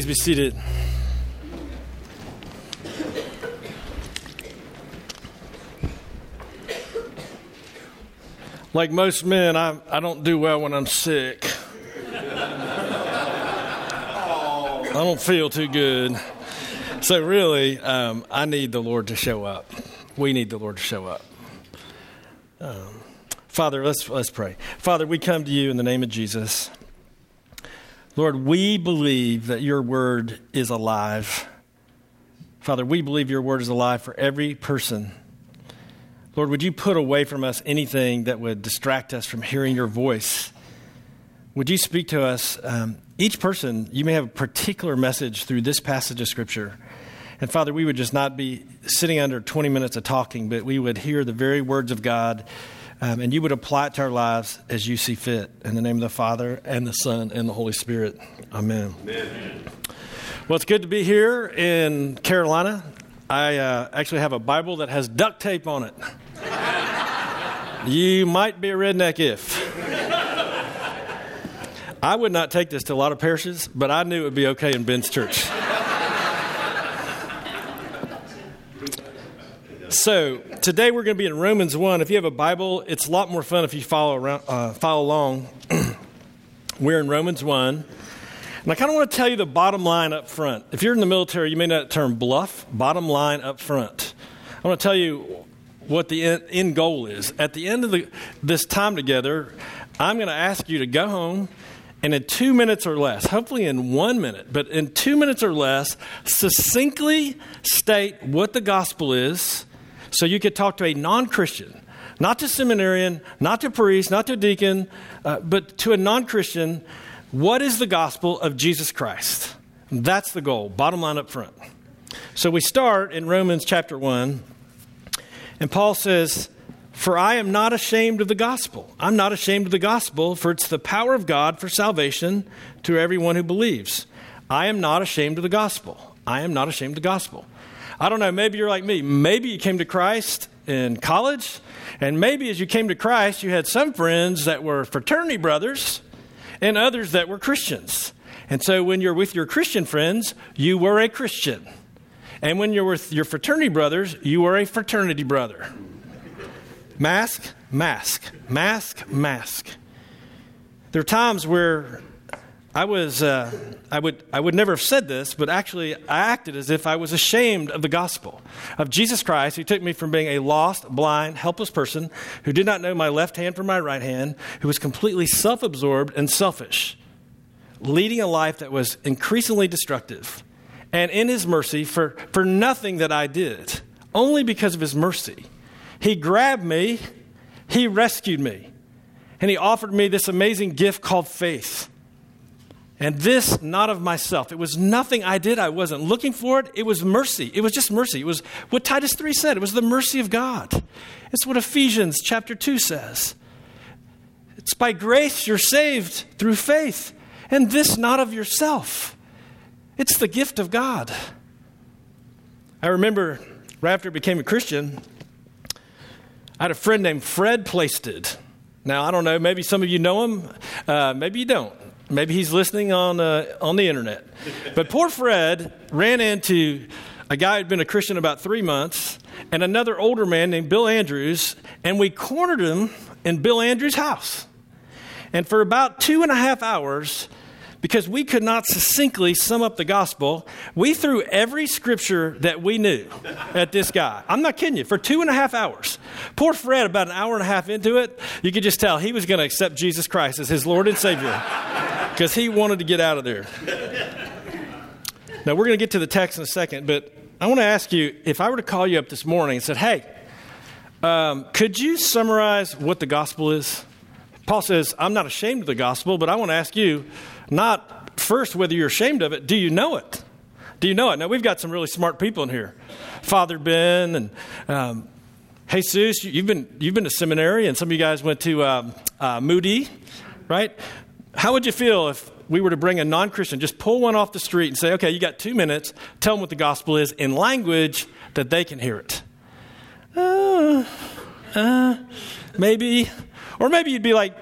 Please be seated. Like most men, I, I don't do well when I'm sick. I don't feel too good. So, really, um, I need the Lord to show up. We need the Lord to show up. Um, Father, let's, let's pray. Father, we come to you in the name of Jesus. Lord, we believe that your word is alive. Father, we believe your word is alive for every person Lord, would you put away from us anything that would distract us from hearing your voice? Would you speak to us? Um, each person, you may have a particular message through this passage of Scripture. And Father, we would just not be sitting under 20 minutes of talking, but we would hear the very words of God, um, and you would apply it to our lives as you see fit. In the name of the Father, and the Son, and the Holy Spirit. Amen. Amen. Well, it's good to be here in Carolina. I uh, actually have a Bible that has duct tape on it. you might be a redneck if. I would not take this to a lot of parishes, but I knew it would be okay in Ben's church. So today we're going to be in Romans 1. If you have a Bible, it's a lot more fun if you follow, around, uh, follow along. we're in Romans 1. And I kind of want to tell you the bottom line up front. If you're in the military, you may that term BLUF, bottom line up front. I want to tell you what the end goal is. At the end of the, this time together, I'm going to ask you to go home and in two minutes or less, hopefully in one minute, but in two minutes or less, succinctly state what the gospel is so you could talk to a non Christian, not to seminarian, not to priest, not to deacon, uh, but to a non Christian what is the gospel of Jesus Christ? That's the goal, bottom line up front. So we start in Romans chapter 1, and Paul says, For I am not ashamed of the gospel. I'm not ashamed of the gospel, for it's the power of God for salvation to everyone who believes. I am not ashamed of the gospel. I am not ashamed of the gospel. I don't know, maybe you're like me. Maybe you came to Christ in college, and maybe as you came to Christ, you had some friends that were fraternity brothers and others that were Christians. And so when you're with your Christian friends, you were a Christian. And when you're with your fraternity brothers, you were a fraternity brother. Mask, mask, mask, mask. There are times where I was, uh, I, would, I would never have said this, but actually I acted as if I was ashamed of the gospel of Jesus Christ, who took me from being a lost, blind, helpless person who did not know my left hand from my right hand, who was completely self absorbed and selfish, leading a life that was increasingly destructive. And in his mercy, for, for nothing that I did, only because of his mercy, he grabbed me, he rescued me, and he offered me this amazing gift called faith and this not of myself. It was nothing I did. I wasn't looking for it. It was mercy. It was just mercy. It was what Titus 3 said. It was the mercy of God. It's what Ephesians chapter 2 says. It's by grace you're saved through faith, and this not of yourself. It's the gift of God. I remember right after I became a Christian, I had a friend named Fred Plasted. Now, I don't know, maybe some of you know him, uh, maybe you don't. Maybe he's listening on, uh, on the internet. But poor Fred ran into a guy who'd been a Christian about three months and another older man named Bill Andrews, and we cornered him in Bill Andrews' house. And for about two and a half hours, because we could not succinctly sum up the gospel, we threw every scripture that we knew at this guy. I'm not kidding you, for two and a half hours. Poor Fred, about an hour and a half into it, you could just tell he was going to accept Jesus Christ as his Lord and Savior because he wanted to get out of there. Now, we're going to get to the text in a second, but I want to ask you if I were to call you up this morning and said, hey, um, could you summarize what the gospel is? Paul says, I'm not ashamed of the gospel, but I want to ask you, not first whether you're ashamed of it, do you know it? Do you know it? Now, we've got some really smart people in here. Father Ben and um, Jesus, you've been, you've been to seminary, and some of you guys went to um, uh, Moody, right? How would you feel if we were to bring a non Christian, just pull one off the street and say, okay, you got two minutes, tell them what the gospel is in language that they can hear it? Uh, uh, maybe. Or maybe you'd be like,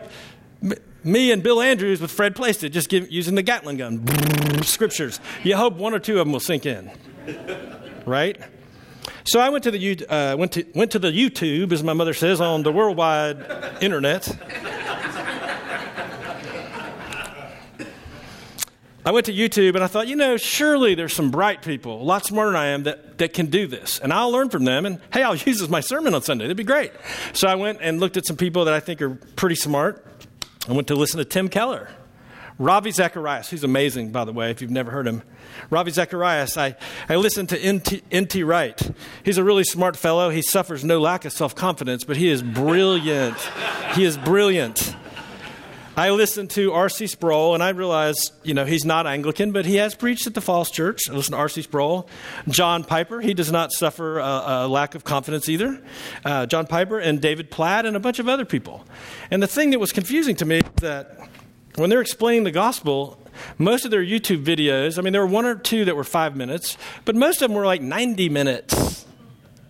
Me and Bill Andrews with Fred Plasted, just give, using the Gatling gun. Scriptures. You hope one or two of them will sink in. Right? So I went to the uh, went to went to the YouTube, as my mother says, on the worldwide internet. I went to YouTube and I thought, you know, surely there's some bright people, a lot smarter than I am, that, that can do this. And I'll learn from them. And hey, I'll use as my sermon on Sunday. That'd be great. So I went and looked at some people that I think are pretty smart. I went to listen to Tim Keller, Ravi Zacharias, who's amazing, by the way, if you've never heard him. Ravi Zacharias, I, I listened to N.T. Wright. He's a really smart fellow. He suffers no lack of self confidence, but he is brilliant. he is brilliant. I listened to R.C. Sproul, and I realized, you know, he's not Anglican, but he has preached at the Falls Church. I listened to R.C. Sproul. John Piper, he does not suffer a, a lack of confidence either. Uh, John Piper and David Platt and a bunch of other people. And the thing that was confusing to me is that when they're explaining the gospel, most of their YouTube videos, I mean, there were one or two that were five minutes, but most of them were like 90 minutes.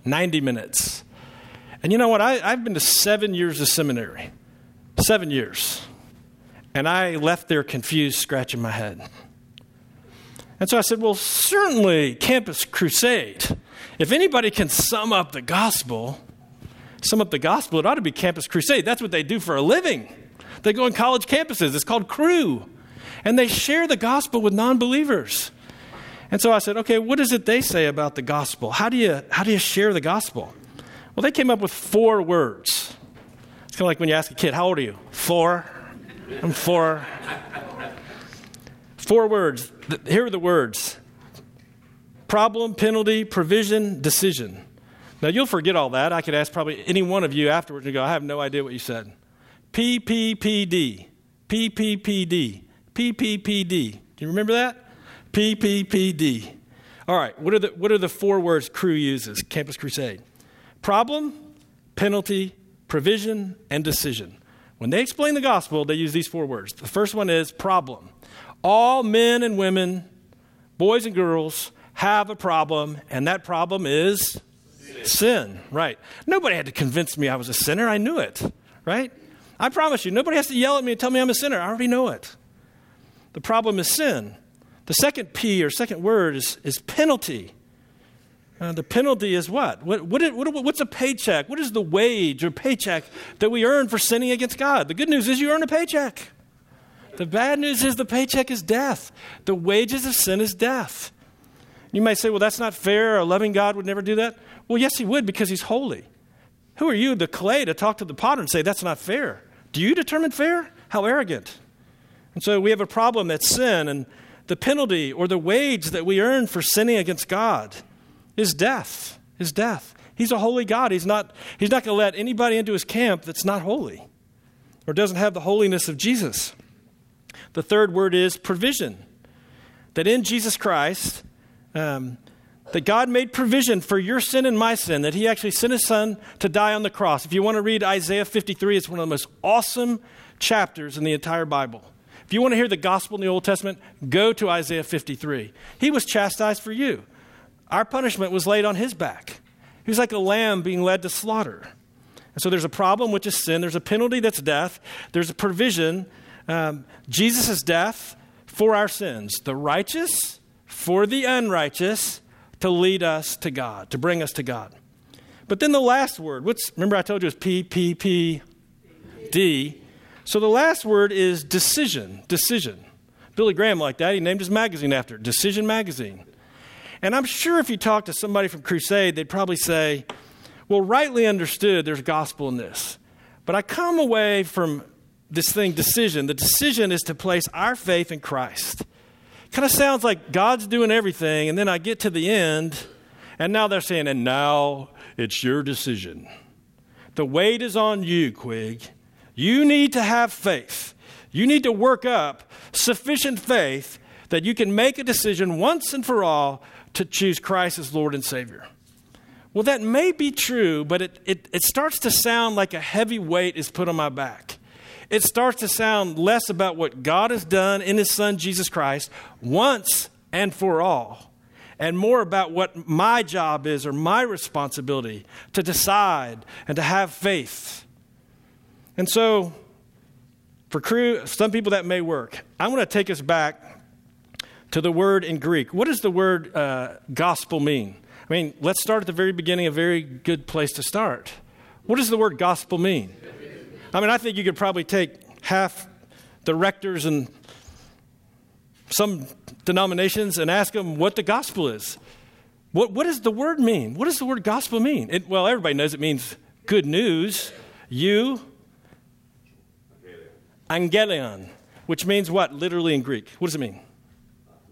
90 minutes. And you know what? I, I've been to seven years of seminary. Seven years. And I left there confused, scratching my head. And so I said, Well, certainly, Campus Crusade. If anybody can sum up the gospel, sum up the gospel, it ought to be Campus Crusade. That's what they do for a living. They go on college campuses. It's called Cru. And they share the gospel with non believers. And so I said, okay, what is it they say about the gospel? How do you, how do you share the gospel? Well, they came up with four words. It's kind of like when you ask a kid, how old are you? Four. I'm four. Four words. Here are the words problem, penalty, provision, decision. Now, you'll forget all that. I could ask probably any one of you afterwards and go, I have no idea what you said. PPPD. PPPD. PPPD. Do you remember that? PPPD. All right, what are the, what are the four words Cru uses, Campus Crusade? Problem, penalty, provision, and decision. When they explain the gospel, they use these four words. The first one is problem. All men and women, boys and girls, have a problem, and that problem is sin. sin. Right. Nobody had to convince me I was a sinner. I knew it, right? I promise you, nobody has to yell at me and tell me I'm a sinner. I already know it. The problem is sin. The second P or second word is, is penalty. Uh, the penalty is what? What, what, what? What's a paycheck? What is the wage or paycheck that we earn for sinning against God? The good news is you earn a paycheck. The bad news is the paycheck is death. The wages of sin is death. You might say, well, that's not fair. A loving God would never do that. Well, yes, he would because he's holy. Who are you, the clay, to talk to the potter and say that's not fair? Do you determine fair? How arrogant. And so we have a problem that's sin, and the penalty or the wage that we earn for sinning against God is death. His death. He's a holy God. He's not, he's not going to let anybody into his camp that's not holy or doesn't have the holiness of Jesus. The third word is provision. That in Jesus Christ, um, that God made provision for your sin and my sin, that He actually sent His Son to die on the cross. If you want to read Isaiah 53, it's one of the most awesome chapters in the entire Bible. If you want to hear the gospel in the Old Testament, go to Isaiah 53. He was chastised for you. Our punishment was laid on his back. He was like a lamb being led to slaughter. And so there's a problem, which is sin. There's a penalty that's death. There's a provision. Um, Jesus' death for our sins, the righteous for the unrighteous, to lead us to God, to bring us to God. But then the last word, what's, remember I told you it was P, P, P, D. So the last word is decision. Decision. Billy Graham liked that. He named his magazine after it, Decision Magazine. And I'm sure if you talk to somebody from Crusade, they'd probably say, well, rightly understood, there's gospel in this. But I come away from this thing, decision. The decision is to place our faith in Christ. Kind of sounds like God's doing everything, and then I get to the end, and now they're saying, and now it's your decision. The weight is on you, Quig. You need to have faith. You need to work up sufficient faith that you can make a decision once and for all to choose Christ as Lord and Savior. Well, that may be true, but it, it, it starts to sound like a heavy weight is put on my back. It starts to sound less about what God has done in His Son, Jesus Christ, once and for all, and more about what my job is or my responsibility to decide and to have faith. And so, For Cru, some people that may work. I'm going to take us back to the word in Greek. What does the word uh, gospel mean? I mean, let's start at the very beginning, a very good place to start. What does the word gospel mean? I mean, I think you could probably take half the rectors and some denominations and ask them what the gospel is. What, what does the word mean? What does the word gospel mean? It, well, everybody knows it means good news. You, angelion, which means what literally in Greek? What does it mean?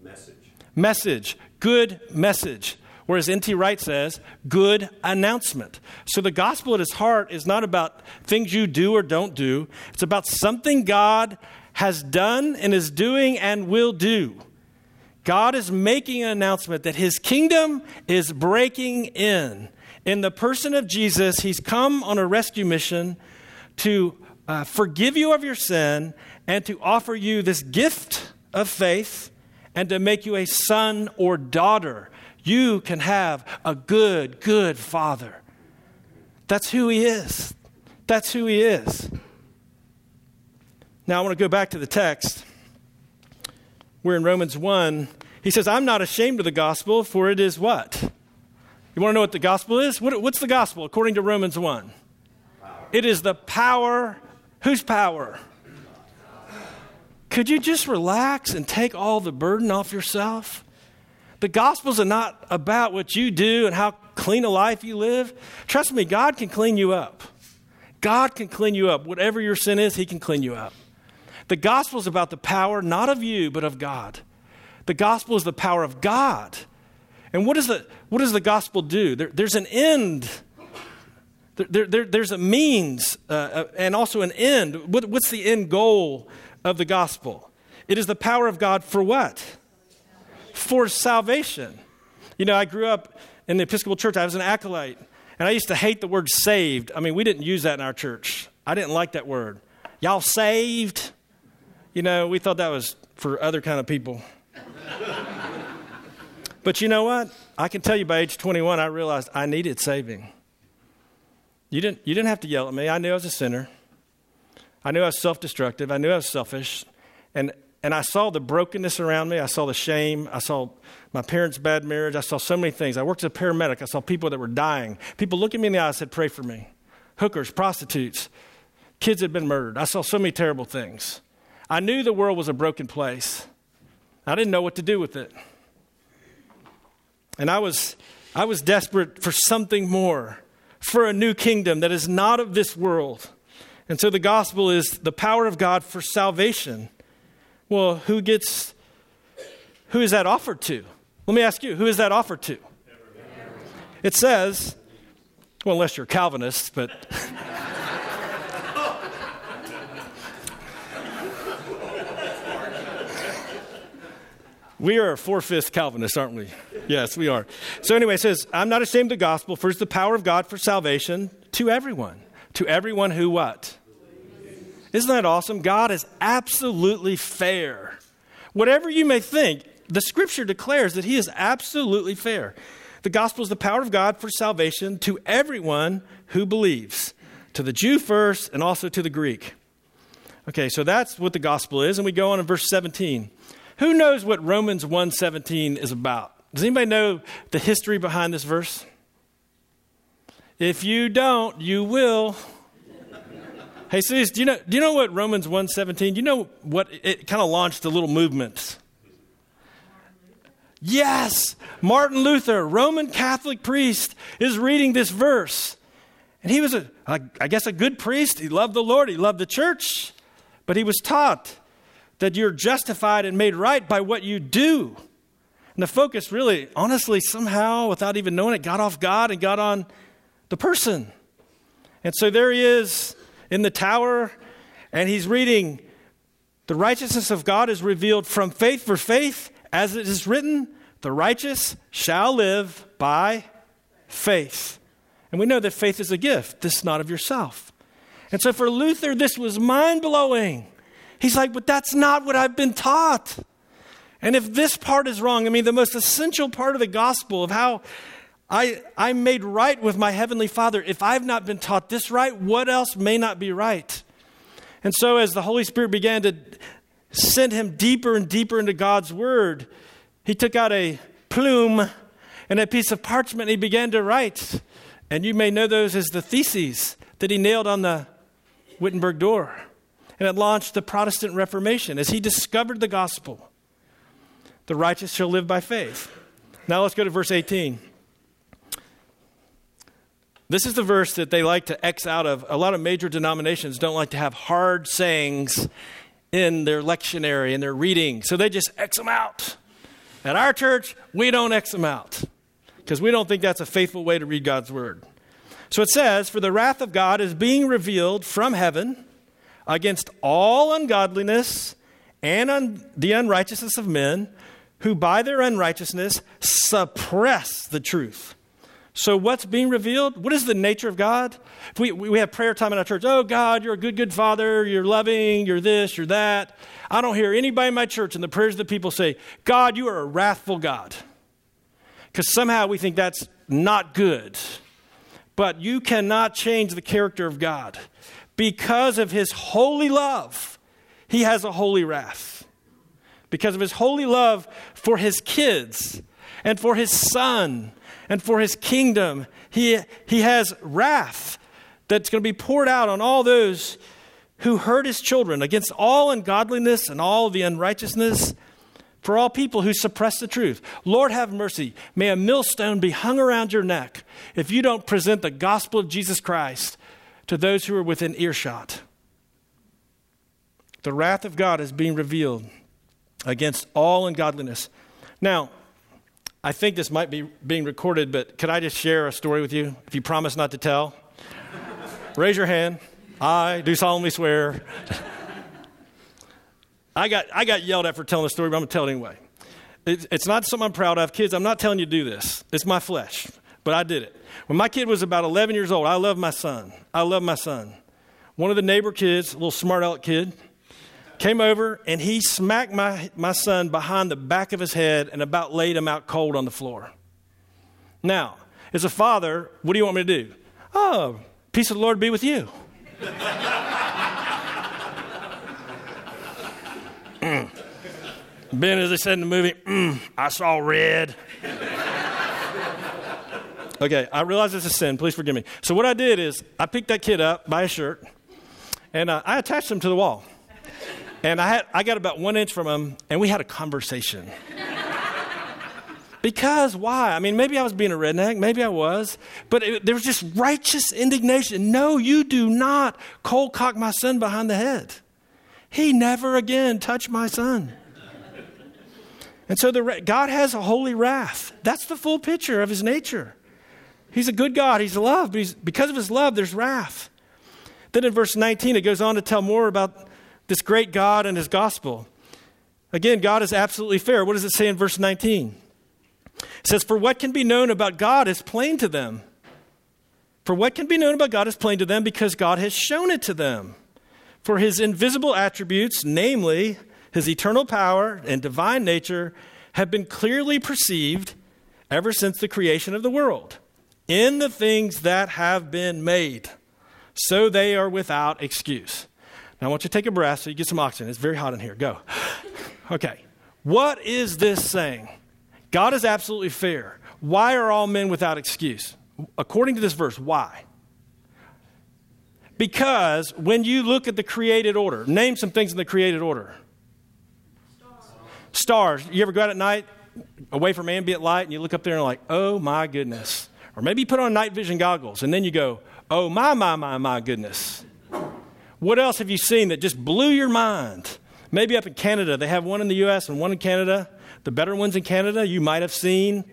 Message. Message. Good message. Whereas N.T. Wright says, good announcement. So the gospel at its heart is not about things you do or don't do, it's about something God has done and is doing and will do. God is making an announcement that his kingdom is breaking in. In the person of Jesus, he's come on a rescue mission to uh, forgive you of your sin and to offer you this gift of faith and to make you a son or daughter. You can have a good, good father. That's who he is. That's who he is. Now, I want to go back to the text. We're in Romans 1. He says, I'm not ashamed of the gospel, for it is what? You want to know what the gospel is? What, what's the gospel according to Romans 1? It is the power. Whose power? Could you just relax and take all the burden off yourself? The Gospels are not about what you do and how clean a life you live. Trust me, God can clean you up. God can clean you up. Whatever your sin is, He can clean you up. The gospel is about the power not of you, but of God. The gospel is the power of God. And what, is the, what does the gospel do? There, there's an end. There, there, there's a means uh, uh, and also an end. What, what's the end goal of the gospel? It is the power of God for what? For salvation. You know, I grew up in the Episcopal Church, I was an acolyte, and I used to hate the word saved. I mean, we didn't use that in our church. I didn't like that word. Y'all saved? You know, we thought that was for other kind of people. but you know what? I can tell you by age 21, I realized I needed saving. You didn't, you didn't have to yell at me. I knew I was a sinner. I knew I was self destructive. I knew I was selfish. And, and I saw the brokenness around me. I saw the shame. I saw my parents' bad marriage. I saw so many things. I worked as a paramedic. I saw people that were dying. People look at me in the eye and said, Pray for me. Hookers, prostitutes, kids had been murdered. I saw so many terrible things. I knew the world was a broken place. I didn't know what to do with it. And I was, I was desperate for something more, for a new kingdom that is not of this world. And so the gospel is the power of God for salvation. Well, who gets, who is that offered to? Let me ask you, who is that offered to? It says, well, unless you're Calvinist, but. We are four fifths Calvinists, aren't we? Yes, we are. So, anyway, it says, I'm not ashamed of the gospel, for it's the power of God for salvation to everyone. To everyone who what? Isn't that awesome? God is absolutely fair. Whatever you may think, the scripture declares that He is absolutely fair. The gospel is the power of God for salvation to everyone who believes, to the Jew first and also to the Greek. Okay, so that's what the gospel is. And we go on in verse 17. Who knows what Romans 1:17 is about? Does anybody know the history behind this verse? If you don't, you will. Hey, Sis, do you know, do you know what Romans 1:17? Do you know what it kind of launched a little movement? Yes, Martin Luther, Roman Catholic priest, is reading this verse. And he was, a, I guess, a good priest. He loved the Lord, he loved the church, but he was taught that you're justified and made right by what you do. And the focus really, honestly, somehow, without even knowing it, got off God and got on the person. And so there he is in the tower, and he's reading, The righteousness of God is revealed from faith for faith, as it is written, the righteous shall live by faith. And we know that faith is a gift, this is not of yourself. And so for Luther, this was mind blowing. He's like, but that's not what I've been taught. And if this part is wrong, I mean, the most essential part of the gospel of how I, I'm made right with my heavenly Father, if I've not been taught this right, what else may not be right? And so, as the Holy Spirit began to send him deeper and deeper into God's Word, he took out a plume and a piece of parchment and he began to write. And you may know those as the theses that he nailed on the Wittenberg door. And it launched the Protestant Reformation as he discovered the gospel. The righteous shall live by faith. Now let's go to verse 18. This is the verse that they like to X out of. A lot of major denominations don't like to have hard sayings in their lectionary, in their reading, so they just X them out. At our church, we don't X them out because we don't think that's a faithful way to read God's word. So it says, For the wrath of God is being revealed from heaven against all ungodliness and un- the unrighteousness of men who by their unrighteousness suppress the truth. So, what's being revealed? What is the nature of God? If we, we have prayer time in our church. Oh, God, you're a good, good father. You're loving. You're this, you're that. I don't hear anybody in my church in the prayers of the people say, God, you are a wrathful God. Because somehow we think that's not good. But you cannot change the character of God. Because of his holy love, he has a holy wrath. Because of his holy love for his kids and for his son and for his kingdom. He, he has wrath that's going to be poured out on all those who hurt his children, against all ungodliness and all the unrighteousness, for all people who suppress the truth. Lord, have mercy. May a millstone be hung around your neck if you don't present the gospel of Jesus Christ to those who are within earshot. The wrath of God is being revealed against all ungodliness. Now, I think this might be being recorded, but could I just share a story with you? If you promise not to tell, raise your hand. I do solemnly swear. I got, I got yelled at for telling the story, but I'm going to tell it anyway. It, it's not something I'm proud of. Kids, I'm not telling you to do this. It's my flesh, but I did it. When my kid was about 11 years old, I love my son. I love my son. One of the neighbor kids, a little smart aleck kid, came over and he smacked my, my son behind the back of his head and about laid him out cold on the floor. Now, as a father, what do you want me to do? Oh, peace of the Lord be with you. mm. Ben, as they said in the movie, mm, I saw red. okay, I realize it's a sin. Please forgive me. So, what I did is I picked that kid up by his shirt and uh, I attached him to the wall. And I, had, I got about one inch from him, and we had a conversation. because why? I mean, maybe I was being a redneck, maybe I was, but it, there was just righteous indignation. No, you do not cold cock my son behind the head. He never again touched my son. And so the, God has a holy wrath. That's the full picture of his nature. He's a good God. He's love, but he's, because of his love, there's wrath. Then in verse 19, it goes on to tell more about this great God and his gospel. Again, God is absolutely fair. What does it say in verse 19? It says, For what can be known about God is plain to them. For what can be known about God is plain to them because God has shown it to them. For his invisible attributes, namely his eternal power and divine nature, have been clearly perceived ever since the creation of the world in the things that have been made. So they are without excuse. Now I want you to take a breath so you get some oxygen. It's very hot in here. Go. Okay. What is this saying? God is absolutely fair. Why are all men without excuse? According to this verse, why? Because when you look at the created order, name some things in the created order. Stars. Stars. You ever go out at night away from ambient light and you look up there and like, oh my goodness. Or maybe you put on night vision goggles and then you go, oh my, my, my, my goodness. What else have you seen that just blew your mind? Maybe up in Canada, they have one in the U.S. and one in Canada. The better ones in Canada, you might have seen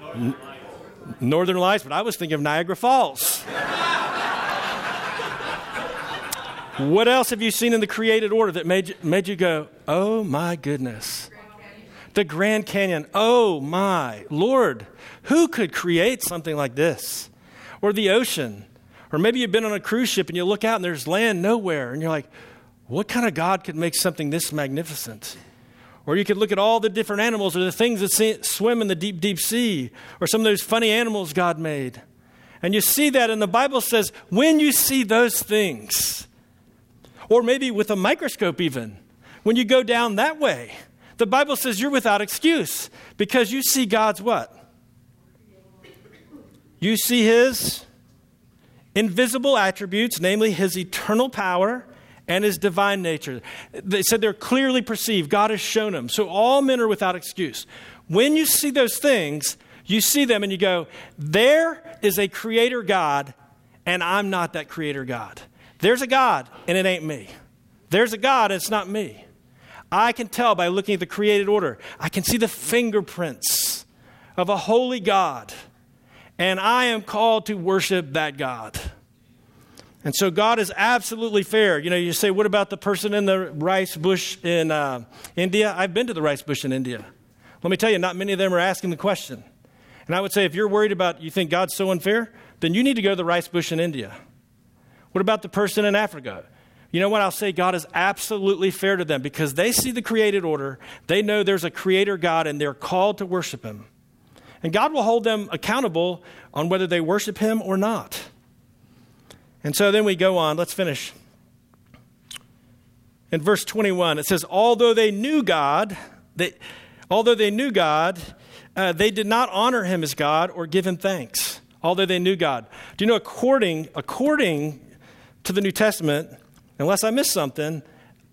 Northern Lights, Northern Lights but I was thinking of Niagara Falls. what else have you seen in the created order that made you, made you go, oh my goodness? The Grand Canyon. Oh my Lord, who could create something like this? Or the ocean. Or maybe you've been on a cruise ship and you look out and there's land nowhere, and you're like, what kind of God could make something this magnificent? Or you could look at all the different animals or the things that swim in the deep, deep sea, or some of those funny animals God made. And you see that, and the Bible says, when you see those things, or maybe with a microscope, even. When you go down that way, the Bible says you're without excuse because you see God's what? You see His invisible attributes, namely His eternal power and His divine nature. They said they're clearly perceived. God has shown them. So all men are without excuse. When you see those things, you see them and you go, there is a creator God, and I'm not that creator God. There's a God, and it ain't me. There's a God, and it's not me. I can tell by looking at the created order. I can see the fingerprints of a holy God, and I am called to worship that God. And so God is absolutely fair. You know, you say, what about the person in the rice bush in uh, India? I've been to the rice bush in India. Let me tell you, not many of them are asking the question. And I would say, if you're worried about, you think God's so unfair, then you need to go to the rice bush in India. What about the person in Africa? You know what? I'll say God is absolutely fair to them because they see the created order. They know there's a creator God and they're called to worship him. And God will hold them accountable on whether they worship him or not. And so then we go on. Let's finish. In verse 21, it says, Although they knew God, they, although they knew God, uh, they did not honor him as God or give him thanks, although they knew God. Do you know, according, according to the New Testament, unless I miss something,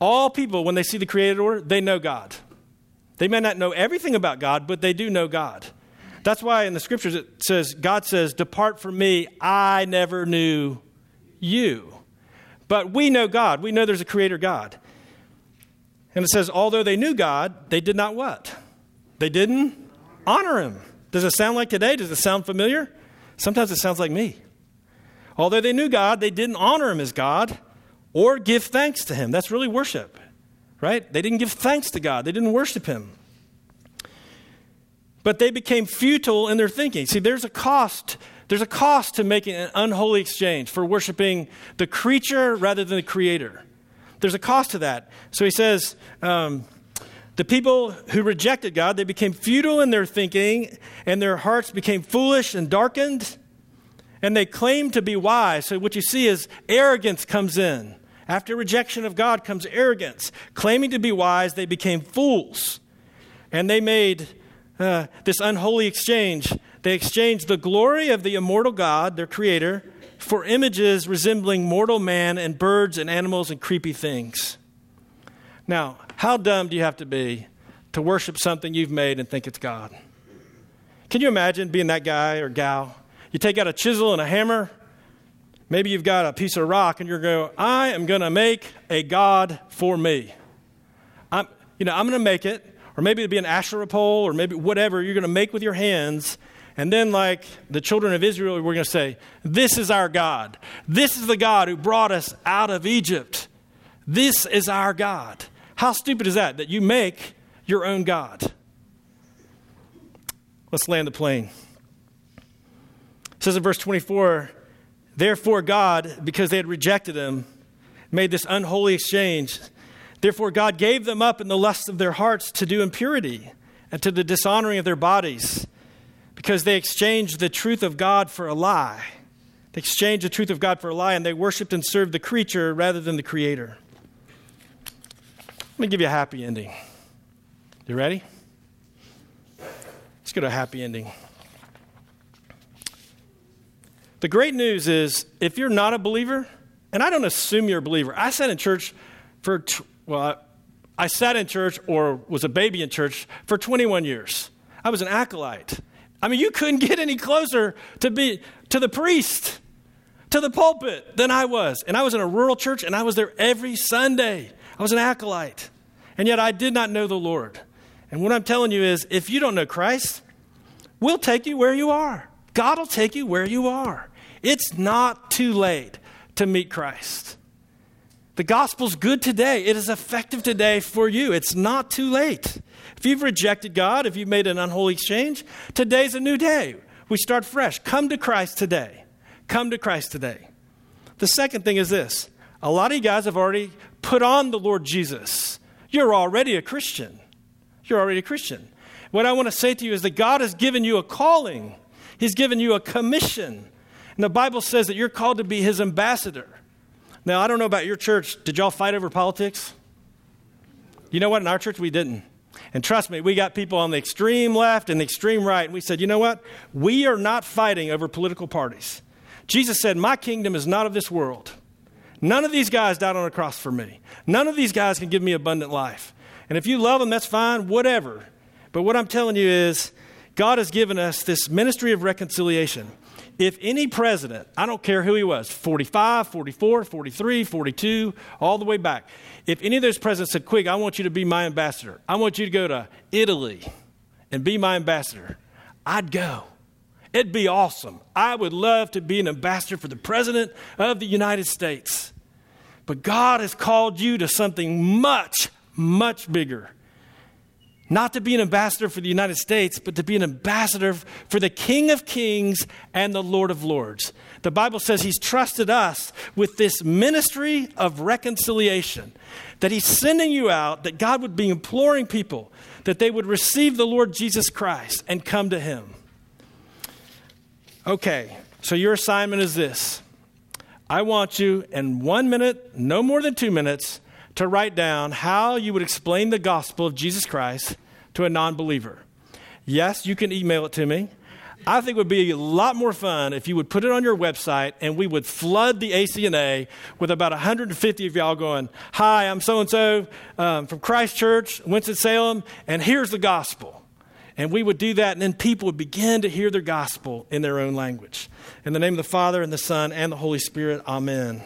all people, when they see the created order, they know God. They may not know everything about God, but they do know God. That's why in the scriptures it says, God says, Depart from me, I never knew you. But we know God. We know there's a creator God. And it says, although they knew God, they did not what? They didn't honor him. Does it sound like today? Does it sound familiar? Sometimes it sounds like me. Although they knew God, they didn't honor him as God or give thanks to him. That's really worship, right? They didn't give thanks to God, they didn't worship him. But they became futile in their thinking. See, there's a cost. There's a cost to making an unholy exchange for worshiping the creature rather than the creator. There's a cost to that. So he says, um, the people who rejected God, they became futile in their thinking, and their hearts became foolish and darkened and they claimed to be wise. So what you see is arrogance comes in. After rejection of God comes arrogance. Claiming to be wise, they became fools. And they made uh, this unholy exchange. They exchanged the glory of the immortal God, their creator, for images resembling mortal man and birds and animals and creepy things. Now, how dumb do you have to be to worship something you've made and think it's God? Can you imagine being that guy or gal you take out a chisel and a hammer. Maybe you've got a piece of rock and you're going, I am going to make a God for me. I'm, you know, I'm going to make it, or maybe it'd be an Asherah pole, or maybe whatever you're going to make with your hands. And then, like the children of Israel, we're going to say, This is our God. This is the God who brought us out of Egypt. This is our God. How stupid is that? That you make your own God. Let's land the plane. It says in verse 24, Therefore, God, because they had rejected him, made this unholy exchange. Therefore, God gave them up in the lust of their hearts to do impurity and to the dishonoring of their bodies, because they exchanged the truth of God for a lie. They exchanged the truth of God for a lie, and they worshiped and served the creature rather than the Creator. Let me give you a happy ending. You ready? Let's go to a happy ending. The great news is if you're not a believer, and I don't assume you're a believer, I sat in church for, well, I sat in church or was a baby in church for 21 years. I was an acolyte. I mean, you couldn't get any closer to be to the priest, to the pulpit than I was. And I was in a rural church and I was there every Sunday. I was an acolyte. And yet I did not know the Lord. And what I'm telling you is if you don't know Christ, we'll take you where you are. God will take you where you are. It's not too late to meet Christ. The gospel's good today. It is effective today for you. It's not too late. If you've rejected God, if you've made an unholy exchange, today's a new day. We start fresh. Come to Christ today. Come to Christ today. The second thing is this a lot of you guys have already put on the Lord Jesus. You're already a Christian. You're already a Christian. What I want to say to you is that God has given you a calling, He's given you a commission. And the Bible says that you're called to be his ambassador. Now, I don't know about your church. Did y'all fight over politics? You know what? In our church, we didn't. And trust me, we got people on the extreme left and the extreme right. And we said, you know what? We are not fighting over political parties. Jesus said, My kingdom is not of this world. None of these guys died on a cross for me. None of these guys can give me abundant life. And if you love them, that's fine, whatever. But what I'm telling you is, God has given us this ministry of reconciliation. If any president, I don't care who he was 45, 44, 43, 42, all the way back if any of those presidents said, Quig, I want you to be my ambassador, I want you to go to Italy and be my ambassador, I'd go. It'd be awesome. I would love to be an ambassador for the President of the United States. But God has called you to something much, much bigger. Not to be an ambassador for the United States, but to be an ambassador for the King of Kings and the Lord of Lords. The Bible says He's trusted us with this ministry of reconciliation, that He's sending you out, that God would be imploring people that they would receive the Lord Jesus Christ and come to Him. Okay, so your assignment is this I want you in one minute, no more than two minutes, to write down how you would explain the gospel of Jesus Christ to a non believer. Yes, you can email it to me. I think it would be a lot more fun if you would put it on your website and we would flood the ACNA with about 150 of y'all going, Hi, I'm so and so from Christ Church, Winston-Salem, and here's the gospel. And we would do that, and then people would begin to hear the gospel in their own language. In the name of the Father, and the Son, and the Holy Spirit, amen.